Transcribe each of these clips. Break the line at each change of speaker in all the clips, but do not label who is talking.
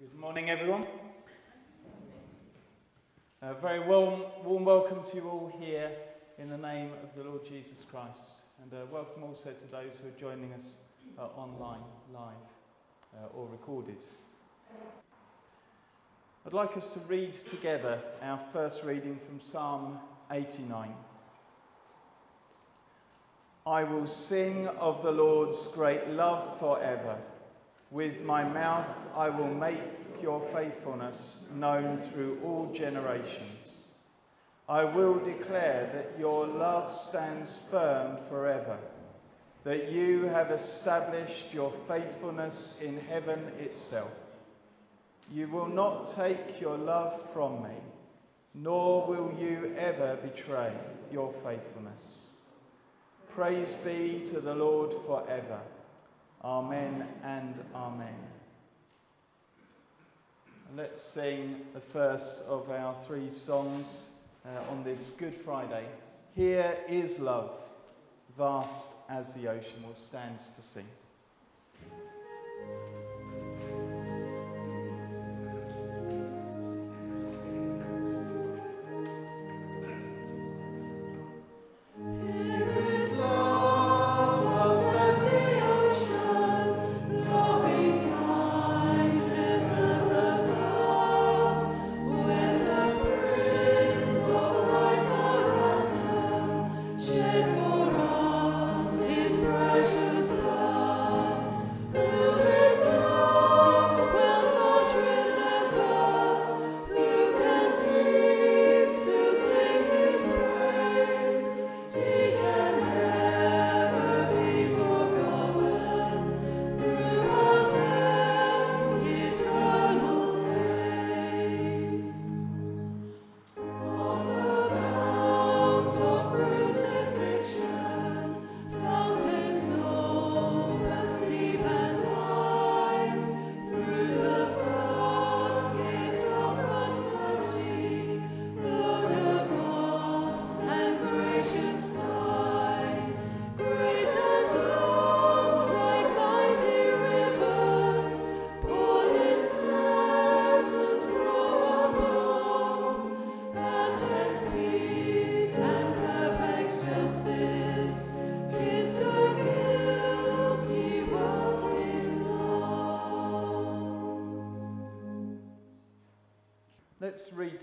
Good morning, everyone. A very warm, warm welcome to you all here in the name of the Lord Jesus Christ. And uh, welcome also to those who are joining us uh, online, live, uh, or recorded. I'd like us to read together our first reading from Psalm 89. I will sing of the Lord's great love forever. With my mouth I will make your faithfulness known through all generations. I will declare that your love stands firm forever, that you have established your faithfulness in heaven itself. You will not take your love from me, nor will you ever betray your faithfulness. Praise be to the Lord forever. Amen and amen. Let's sing the first of our three songs uh, on this Good Friday. Here is love, vast as the ocean. Will stand to sing.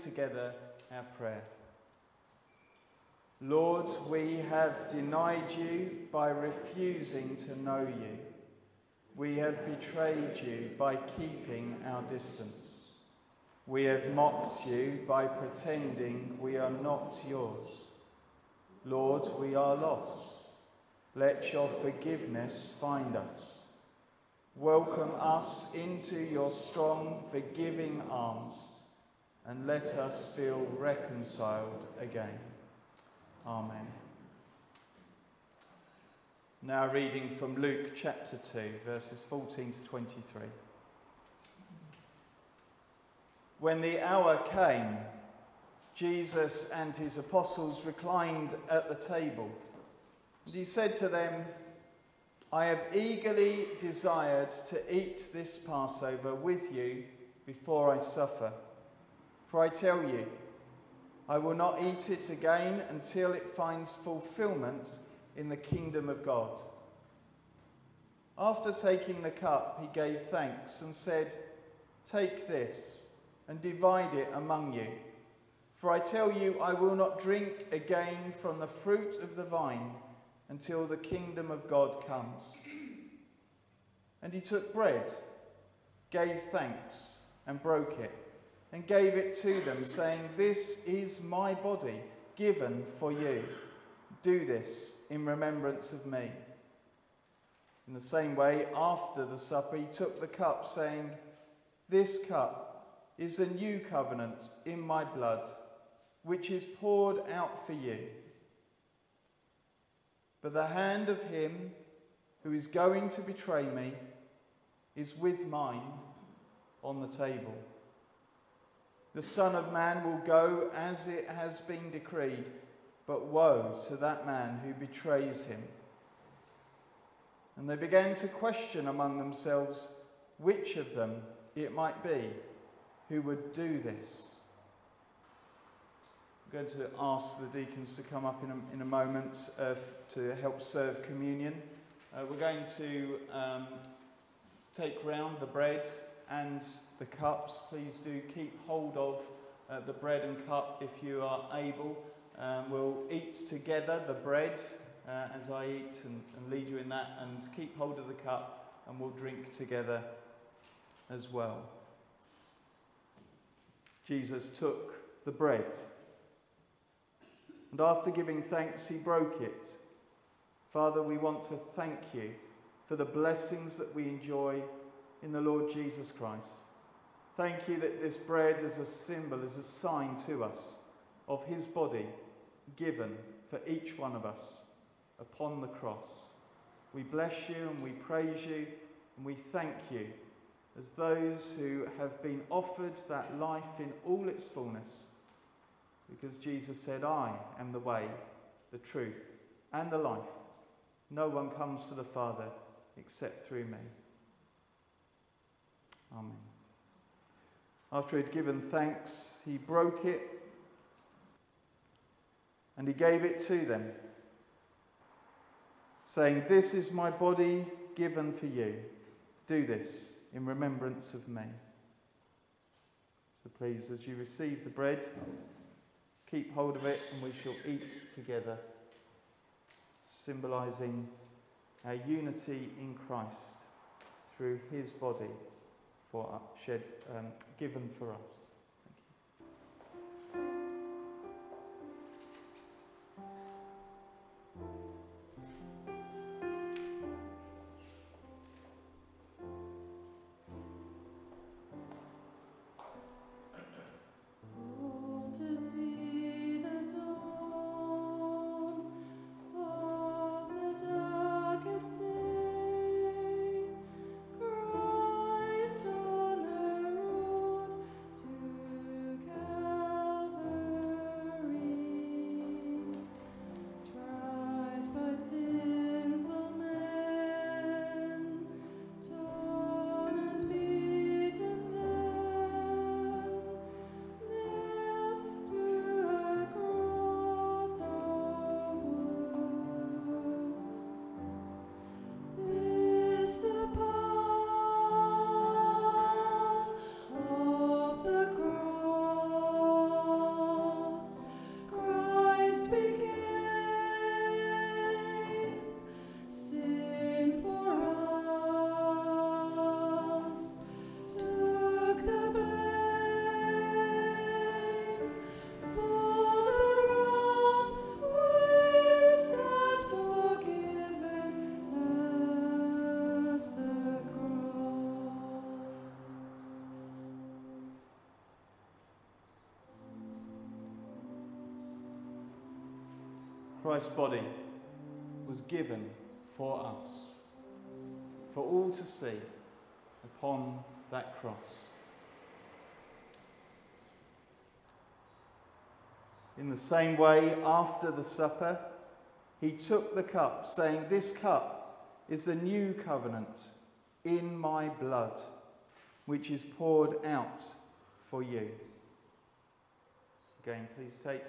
Together our prayer. Lord, we have denied you by refusing to know you. We have betrayed you by keeping our distance. We have mocked you by pretending we are not yours. Lord, we are lost. Let your forgiveness find us. Welcome us into your strong, forgiving arms and let us feel reconciled again. Amen. Now, reading from Luke chapter 2, verses 14 to 23. When the hour came, Jesus and his apostles reclined at the table, and he said to them, I have eagerly desired to eat this Passover with you before I suffer. For I tell you, I will not eat it again until it finds fulfillment in the kingdom of God. After taking the cup, he gave thanks and said, Take this and divide it among you. For I tell you, I will not drink again from the fruit of the vine until the kingdom of God comes. And he took bread, gave thanks, and broke it and gave it to them, saying, This is my body given for you. Do this in remembrance of me. In the same way, after the supper, he took the cup, saying, This cup is the new covenant in my blood, which is poured out for you. But the hand of him who is going to betray me is with mine on the table. The Son of Man will go as it has been decreed, but woe to that man who betrays him. And they began to question among themselves which of them it might be who would do this. I'm going to ask the deacons to come up in a, in a moment uh, to help serve communion. Uh, we're going to um, take round the bread and the cups. Please do keep hold of uh, the bread and cup if you are able. Um, we'll eat together the bread uh, as I eat and, and lead you in that, and keep hold of the cup, and we'll drink together as well. Jesus took the bread, and after giving thanks, he broke it. Father, we want to thank you for the blessings that we enjoy in the Lord Jesus Christ. Thank you that this bread is a symbol, is a sign to us of his body given for each one of us upon the cross. We bless you and we praise you and we thank you as those who have been offered that life in all its fullness. Because Jesus said, I am the way, the truth, and the life. No one comes to the Father except through me. Amen. After he had given thanks, he broke it and he gave it to them saying, This is my body given for you. Do this in remembrance of me. So please, as you receive the bread, keep hold of it and we shall eat together, symbolizing our unity in Christ through his body for shed, um, given for us. Christ's body was given for us, for all to see upon that cross. In the same way, after the supper, he took the cup, saying, This cup is the new covenant in my blood, which is poured out for you. Again, please take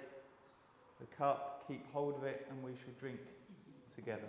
the cup, keep hold of it, and we shall drink together.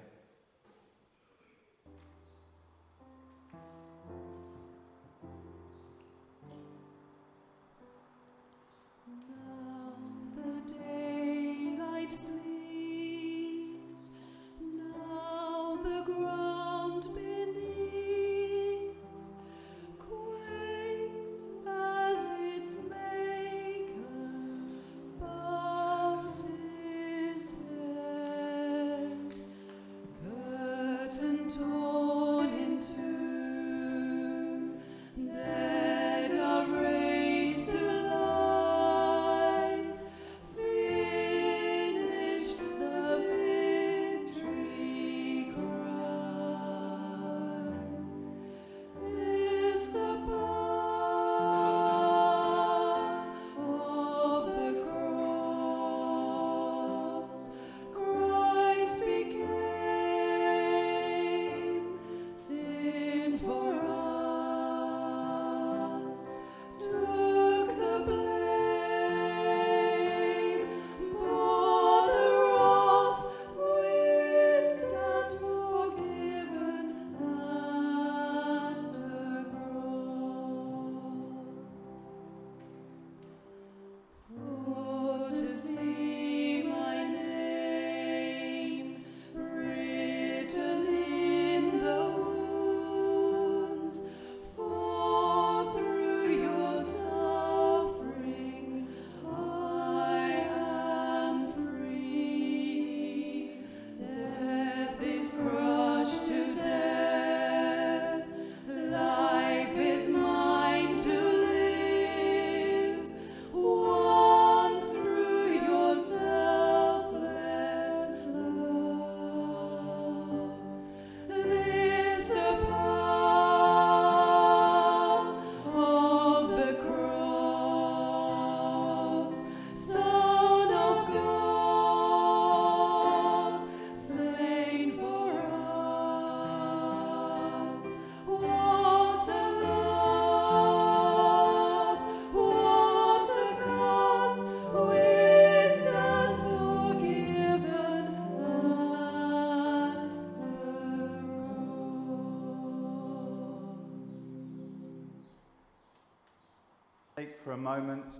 For a moment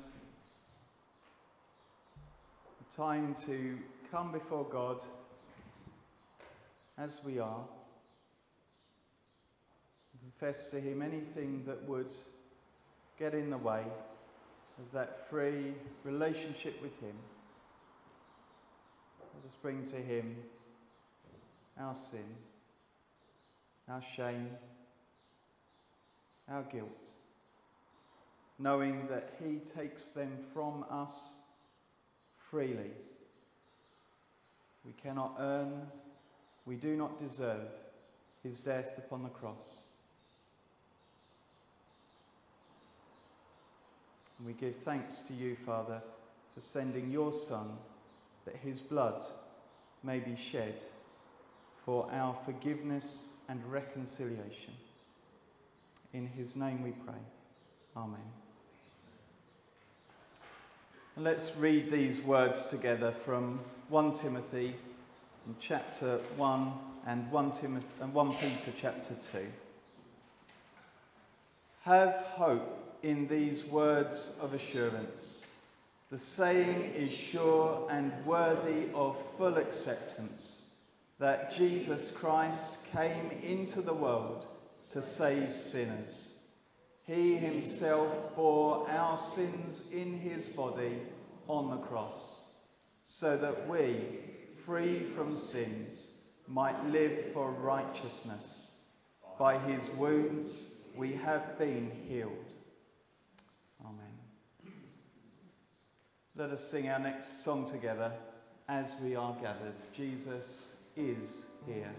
the time to come before God as we are, confess to Him anything that would get in the way of that free relationship with Him. Let us bring to Him our sin, our shame, our guilt knowing that He takes them from us freely. We cannot earn, we do not deserve His death upon the cross. And we give thanks to you, Father, for sending your Son, that His blood may be shed for our forgiveness and reconciliation. In His name we pray. Amen. Let's read these words together from 1 Timothy chapter 1 and 1, Timothy, and 1 Peter chapter 2. Have hope in these words of assurance. The saying is sure and worthy of full acceptance that Jesus Christ came into the world to save sinners he himself bore our sins in his body on the cross, so that we, free from sins, might live for righteousness. By his wounds we have been healed. Amen. Let us sing our next song together as we are gathered. Jesus is here.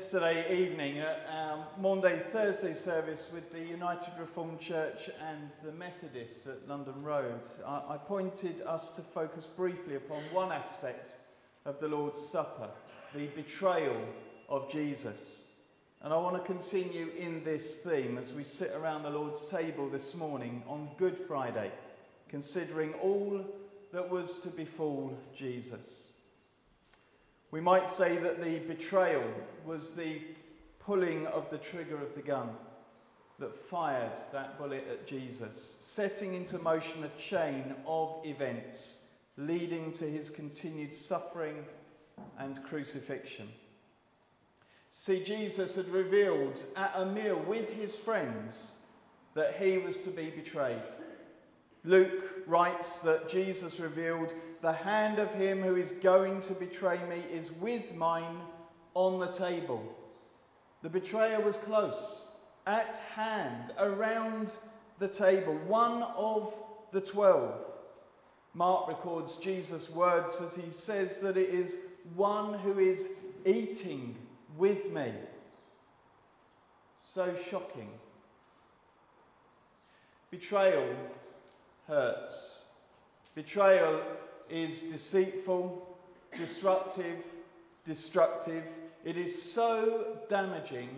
Yesterday evening at um, our Maundy Thursday service with the United Reformed Church and the Methodists at London Road, I, I pointed us to focus briefly upon one aspect of the Lord's Supper, the betrayal of Jesus. And I want to continue in this theme as we sit around the Lord's table this morning on Good Friday, considering all that was to befall Jesus. We might say that the betrayal was the pulling of the trigger of the gun that fired that bullet at Jesus, setting into motion a chain of events leading to his continued suffering and crucifixion. See, Jesus had revealed at a meal with his friends that he was to be betrayed. Luke writes that Jesus revealed, The hand of him who is going to betray me is with mine on the table. The betrayer was close, at hand, around the table, one of the twelve. Mark records Jesus' words as he says that it is one who is eating with me. So shocking. Betrayal hurts. Betrayal is deceitful, disruptive, destructive. It is so damaging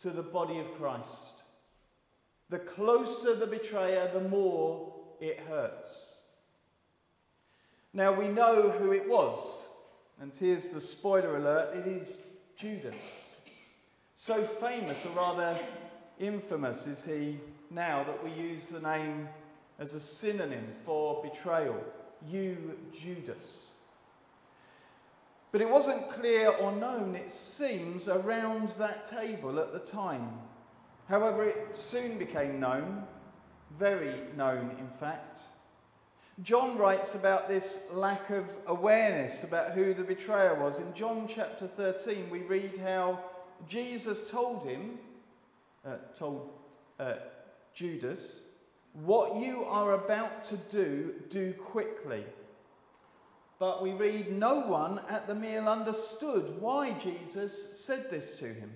to the body of Christ. The closer the betrayer, the more it hurts. Now we know who it was, and here's the spoiler alert it is Judas. So famous, or rather infamous, is he now that we use the name as a synonym for betrayal. You, Judas. But it wasn't clear or known, it seems, around that table at the time. However, it soon became known, very known, in fact. John writes about this lack of awareness about who the betrayer was. In John chapter 13, we read how Jesus told him, uh, told uh, Judas, What you are about to do, do quickly. But we read, No one at the meal understood why Jesus said this to him.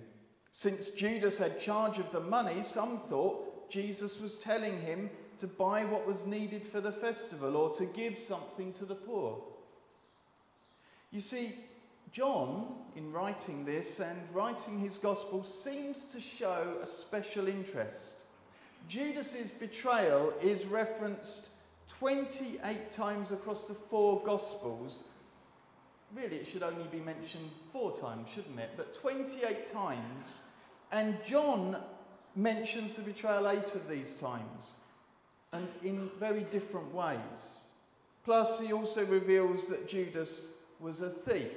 Since Judas had charge of the money, some thought Jesus was telling him to buy what was needed for the festival or to give something to the poor. You see, John, in writing this and writing his gospel, seems to show a special interest. Judas's betrayal is referenced 28 times across the four gospels. Really, it should only be mentioned four times, shouldn't it? But 28 times. And John mentions the betrayal eight of these times and in very different ways. Plus, he also reveals that Judas was a thief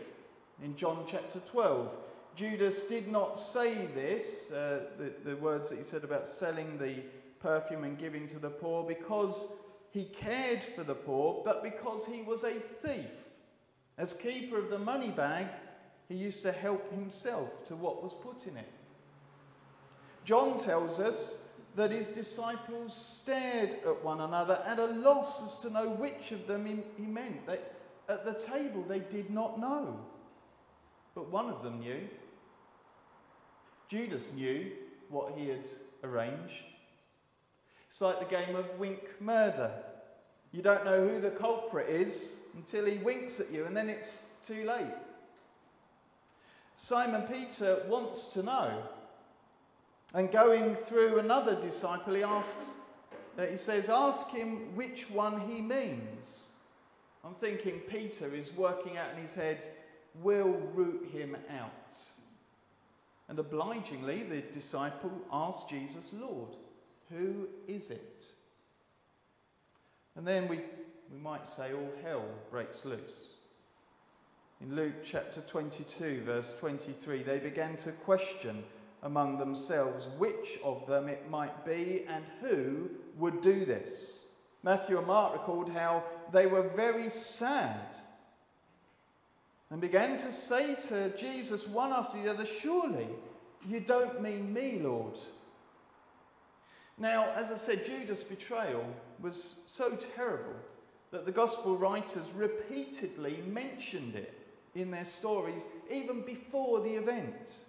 in John chapter 12. Judas did not say this, uh, the, the words that he said about selling the perfume and giving to the poor, because he cared for the poor, but because he was a thief. As keeper of the money bag, he used to help himself to what was put in it. John tells us that his disciples stared at one another at a loss as to know which of them he, meant. They, at the table, they did not know. But one of them knew. Judas knew what he had arranged. It's like the game of wink murder. You don't know who the culprit is until he winks at you, and then it's too late. Simon Peter wants to know. And going through another disciple, he asks, uh, he says, ask him which one he means. I'm thinking Peter is working out in his head, we'll root him out. And obligingly, the disciple asks Jesus, Lord, who is it? And then we, we might say all hell breaks loose. In Luke chapter 22, verse 23, they began to question among themselves which of them it might be and who would do this. Matthew and Mark recalled how they were very sad and began to say to Jesus one after the other, Surely you don't mean me, Lord. Now, as I said, Judas' betrayal was so terrible that the gospel writers repeatedly mentioned it in their stories even before the event.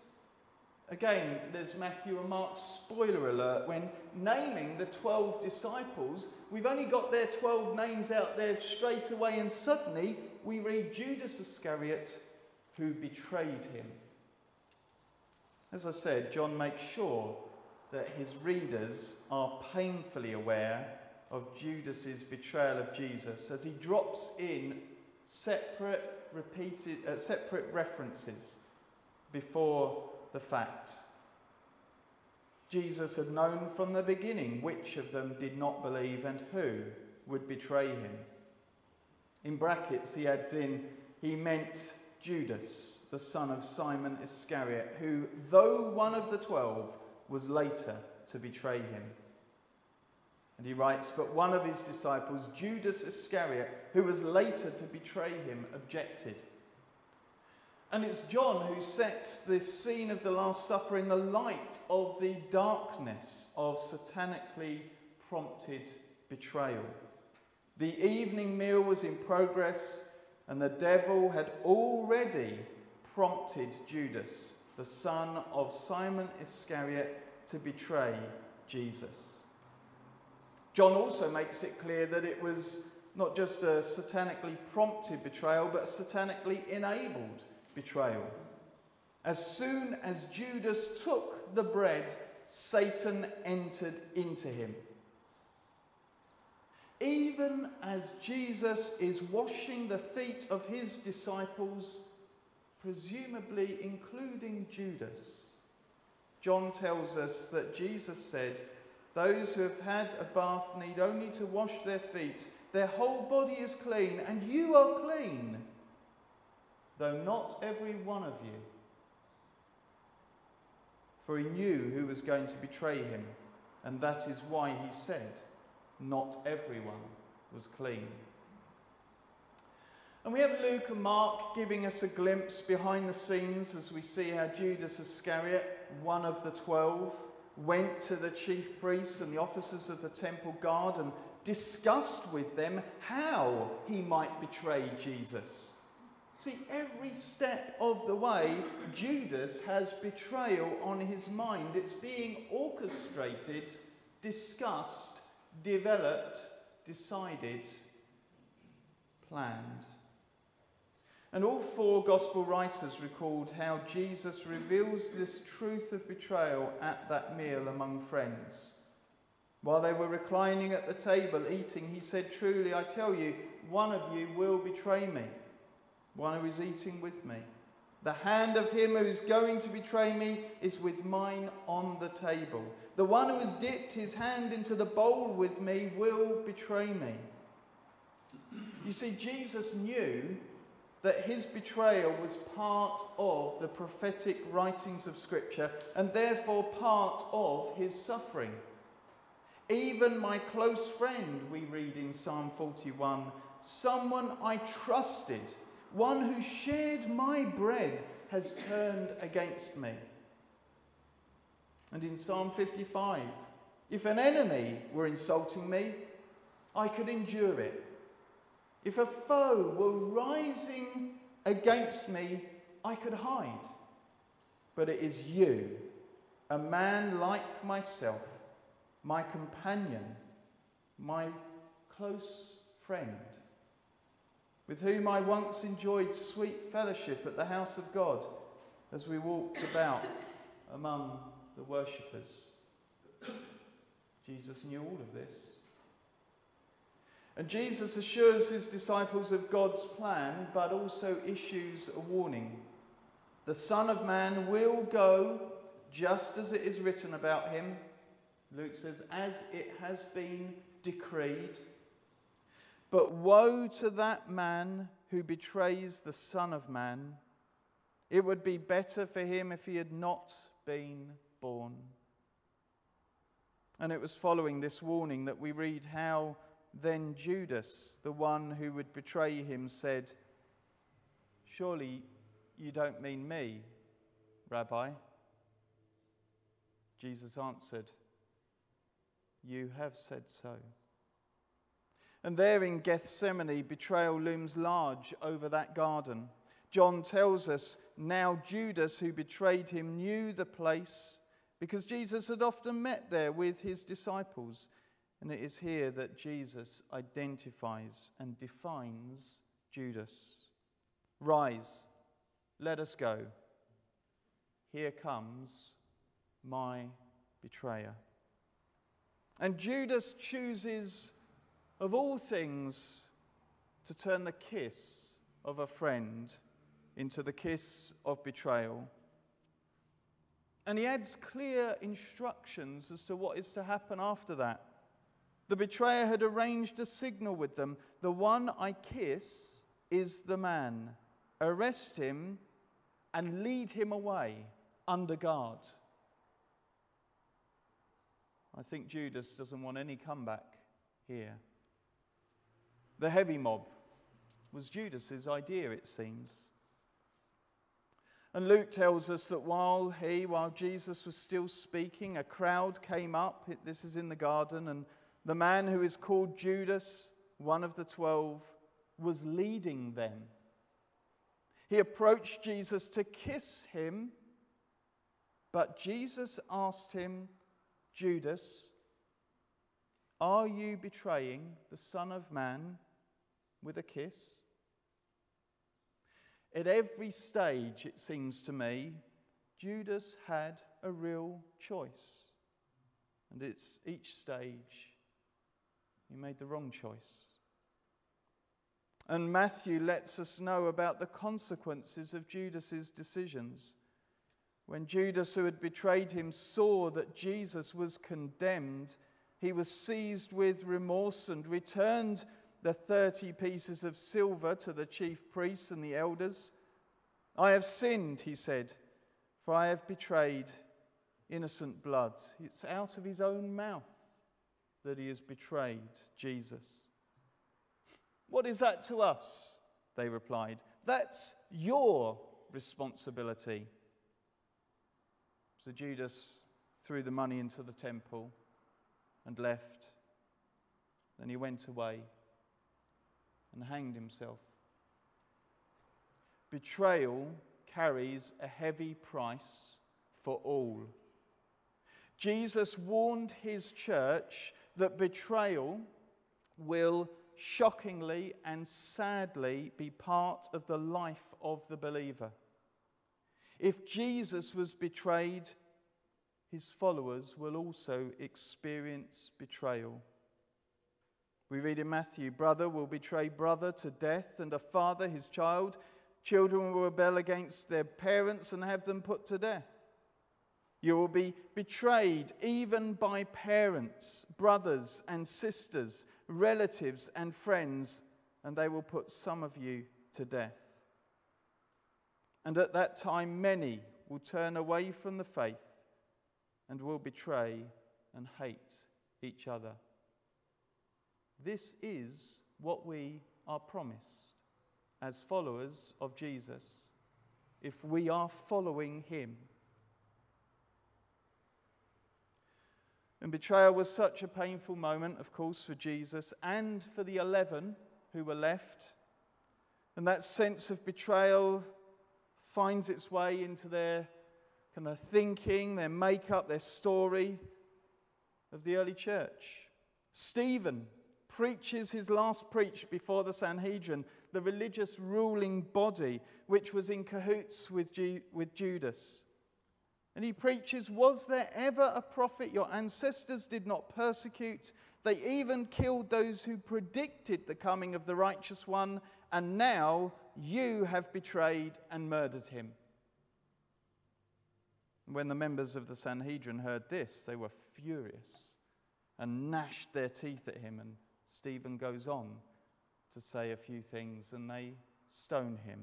Again, there's Matthew and Mark's spoiler alert when naming the 12 disciples. We've only got their 12 names out there straight away, and suddenly we read Judas Iscariot who betrayed him. As I said, John makes sure that his readers are painfully aware of Judas's betrayal of Jesus as he drops in separate repeated uh, separate references before the fact. Jesus had known from the beginning which of them did not believe and who would betray him. In brackets, he adds in, he meant Judas, the son of Simon Iscariot, who, though one of the twelve, was later to betray him. And he writes, But one of his disciples, Judas Iscariot, who was later to betray him, objected. And it's John who sets this scene of the Last Supper in the light of the darkness of satanically prompted betrayal. The evening meal was in progress, and the devil had already prompted Judas, the son of Simon Iscariot, to betray Jesus. John also makes it clear that it was not just a satanically prompted betrayal, but a satanically enabled betrayal. As soon as Judas took the bread, Satan entered into him. Even as Jesus is washing the feet of his disciples, presumably including Judas, John tells us that Jesus said, Those who have had a bath need only to wash their feet. Their whole body is clean, and you are clean though not every one of you. For he knew who was going to betray him, and that is why he said, Not everyone was clean. And we have Luke and Mark giving us a glimpse behind the scenes as we see how Judas Iscariot, one of the twelve, went to the chief priests and the officers of the temple guard and discussed with them how he might betray Jesus. See, every step of the way, Judas has betrayal on his mind. It's being orchestrated, discussed, developed, decided, planned. And all four gospel writers record how Jesus reveals this truth of betrayal at that meal among friends. While they were reclining at the table eating, he said, Truly, I tell you, one of you will betray me, one who is eating with me. The hand of him who is going to betray me is with mine on the table. The one who has dipped his hand into the bowl with me will betray me. You see, Jesus knew that his betrayal was part of the prophetic writings of Scripture and therefore part of his suffering. Even my close friend, we read in Psalm 41, someone I trusted, one who shared my bread, has turned against me. And in Psalm 55, if an enemy were insulting me, I could endure it. If a foe were rising against me, I could hide. But it is you, a man like myself, my companion, my close friend, with whom I once enjoyed sweet fellowship at the house of God as we walked about among the worshippers. Jesus knew all of this. And Jesus assures his disciples of God's plan, but also issues a warning. The Son of Man will go just as it is written about him. Luke says, as it has been decreed. But woe to that man who betrays the Son of Man. It would be better for him if he had not been born. And it was following this warning that we read how then Judas, the one who would betray him, said, Surely you don't mean me, Rabbi? Jesus answered, You have said so. And there in Gethsemane, betrayal looms large over that garden. John tells us now Judas, who betrayed him, knew the place because Jesus had often met there with his disciples and it is here that Jesus identifies and defines Judas. Rise, let us go. Here comes my betrayer. And Judas chooses, of all things, to turn the kiss of a friend into the kiss of betrayal. And he adds clear instructions as to what is to happen after that. The betrayer had arranged a signal with them. The one I kiss is the man. Arrest him and lead him away under guard. I think Judas doesn't want any comeback here. The heavy mob was Judas's idea, it seems. And Luke tells us that while he, while Jesus was still speaking, a crowd came up. This is in the garden, and the man who is called Judas, one of the twelve, was leading them. He approached Jesus to kiss him, but Jesus asked him, Judas, are you betraying the Son of Man with a kiss? At every stage, it seems to me, Judas had a real choice. And it's each stage he made the wrong choice. And Matthew lets us know about the consequences of Judas's decisions. When Judas, who had betrayed him, saw that Jesus was condemned, he was seized with remorse and returned the 30 pieces of silver to the chief priests and the elders I have sinned, he said, for I have betrayed innocent blood. It's out of his own mouth that he has betrayed Jesus. What is that to us? They replied. That's your responsibility. So Judas threw the money into the temple and left. Then he went away and hanged himself. Betrayal carries a heavy price for all. Jesus warned his church that betrayal will shockingly and sadly be part of the life of the believer. If Jesus was betrayed, his followers will also experience betrayal. We read in Matthew brother will betray brother to death, and a father his child. Children will rebel against their parents and have them put to death. You will be betrayed even by parents, brothers and sisters, relatives and friends, and they will put some of you to death. And at that time, many will turn away from the faith and will betray and hate each other. This is what we are promised as followers of Jesus if we are following him. And betrayal was such a painful moment, of course, for Jesus and for the eleven who were left. And that sense of betrayal finds its way into their kind of thinking, their makeup, their story of the early church. Stephen preaches his last preach before the Sanhedrin, the religious ruling body which was in cahoots with, Ju- with Judas. And he preaches, Was there ever a prophet your ancestors did not persecute? They even killed those who predicted the coming of the righteous one, and now you have betrayed and murdered him. When the members of the Sanhedrin heard this, they were furious and gnashed their teeth at him. And Stephen goes on to say a few things, and they stone him.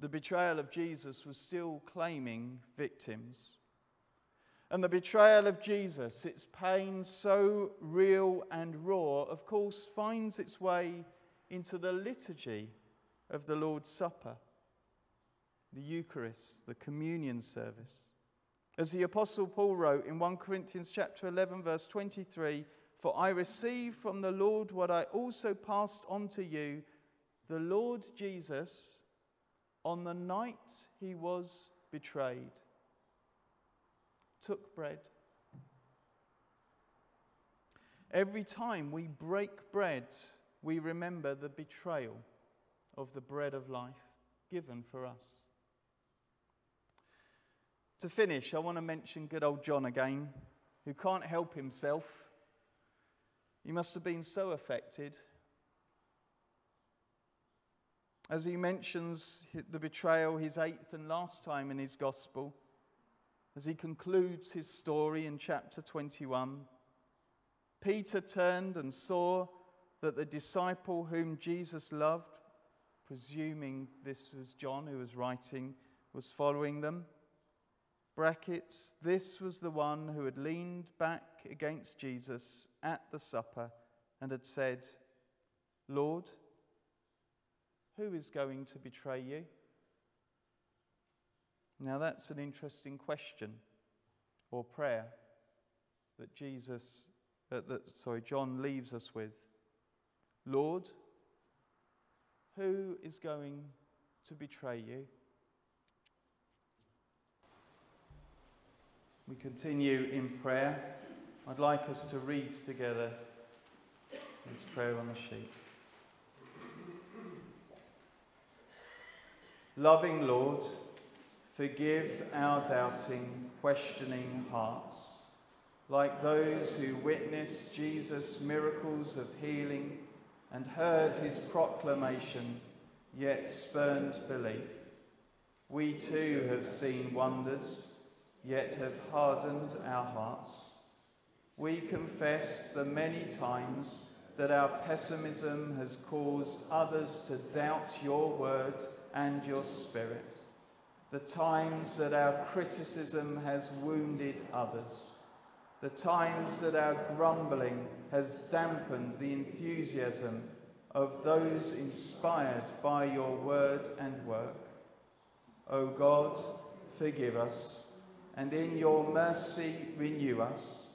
The betrayal of Jesus was still claiming victims. And the betrayal of Jesus, its pain so real and raw, of course, finds its way into the liturgy of the Lord's Supper, the Eucharist, the communion service. As the apostle Paul wrote in 1 Corinthians chapter 11 verse 23, for I received from the Lord what I also passed on to you, the Lord Jesus on the night he was betrayed took bread. Every time we break bread, we remember the betrayal of the bread of life given for us. To finish, I want to mention good old John again, who can't help himself. He must have been so affected. As he mentions the betrayal, his eighth and last time in his gospel, as he concludes his story in chapter 21, Peter turned and saw that the disciple whom Jesus loved, presuming this was John who was writing, was following them. Brackets, this was the one who had leaned back against Jesus at the supper and had said, Lord, who is going to betray you? Now that's an interesting question or prayer that Jesus, uh, that, sorry, John leaves us with. Lord, who is going to betray you? We continue in prayer. I'd like us to read together this prayer on the sheet. Loving Lord, forgive our doubting, questioning hearts, like those who witnessed Jesus' miracles of healing and heard his proclamation, yet spurned belief. We too have seen wonders yet have hardened our hearts. We confess the many times that our pessimism has caused others to doubt your word and your spirit. The times that our criticism has wounded others. The times that our grumbling has dampened the enthusiasm of those inspired by your word and work. O God, forgive us, and in your mercy renew us,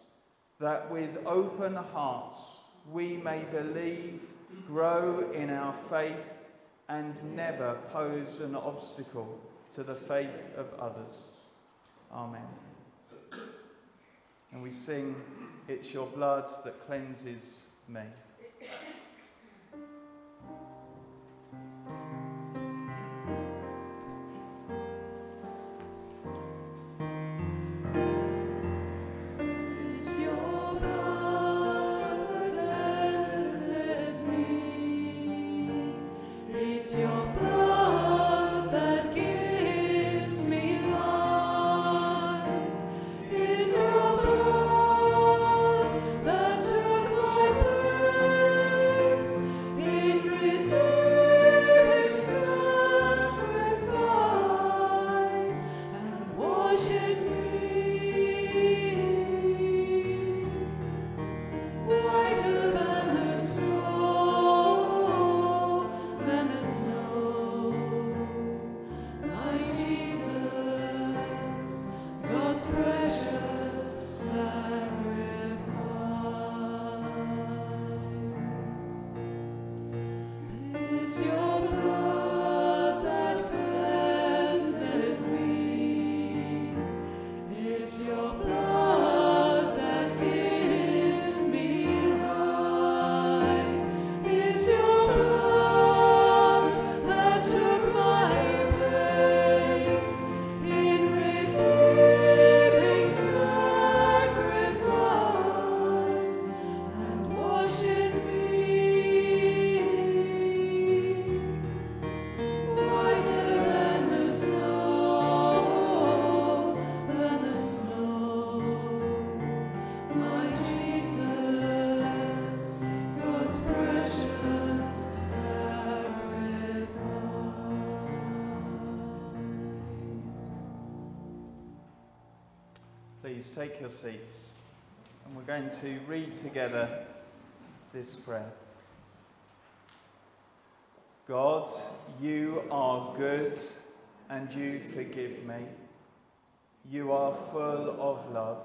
that with open hearts we may believe, grow in our faith, and never pose an obstacle to the faith of others. Amen. And we sing, It's your blood that cleanses me. Take your seats and we're going to read together this prayer. God, you are good and you forgive me. You are full of love.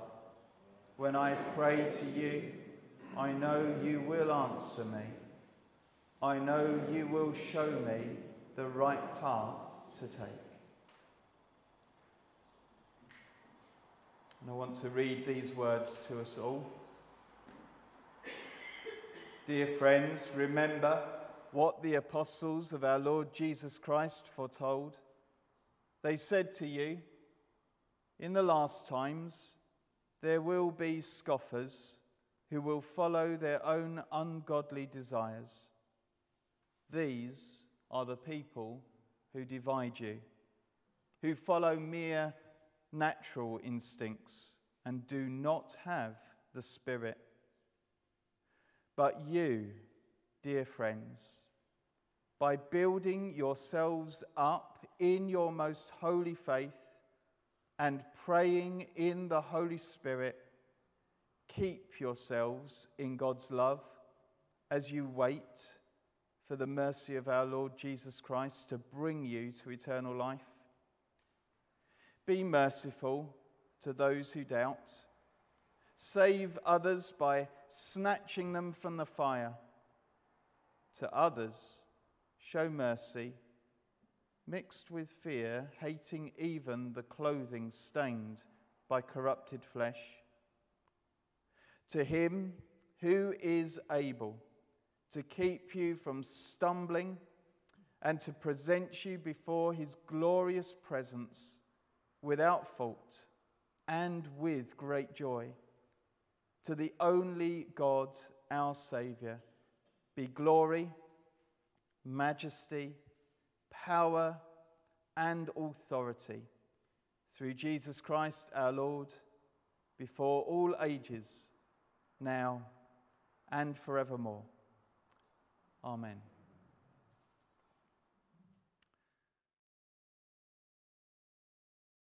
When I pray to you, I know you will answer me. I know you will show me the right path to take. And I want to read these words to us all. Dear friends, remember what the apostles of our Lord Jesus Christ foretold. They said to you, In the last times there will be scoffers who will follow their own ungodly desires. These are the people who divide you, who follow mere natural instincts and do not have the Spirit. But you, dear friends, by building yourselves up in your most holy faith and praying in the Holy Spirit, keep yourselves in God's love as you wait for the mercy of our Lord Jesus Christ to bring you to eternal life. Be merciful to those who doubt. Save others by snatching them from the fire. To others, show mercy, mixed with fear, hating even the clothing stained by corrupted flesh. To him who is able to keep you from stumbling and to present you before his glorious presence without fault and with great joy. To the only God, our Saviour, be glory, majesty, power, and authority through Jesus Christ our Lord, before all ages, now and forevermore. Amen.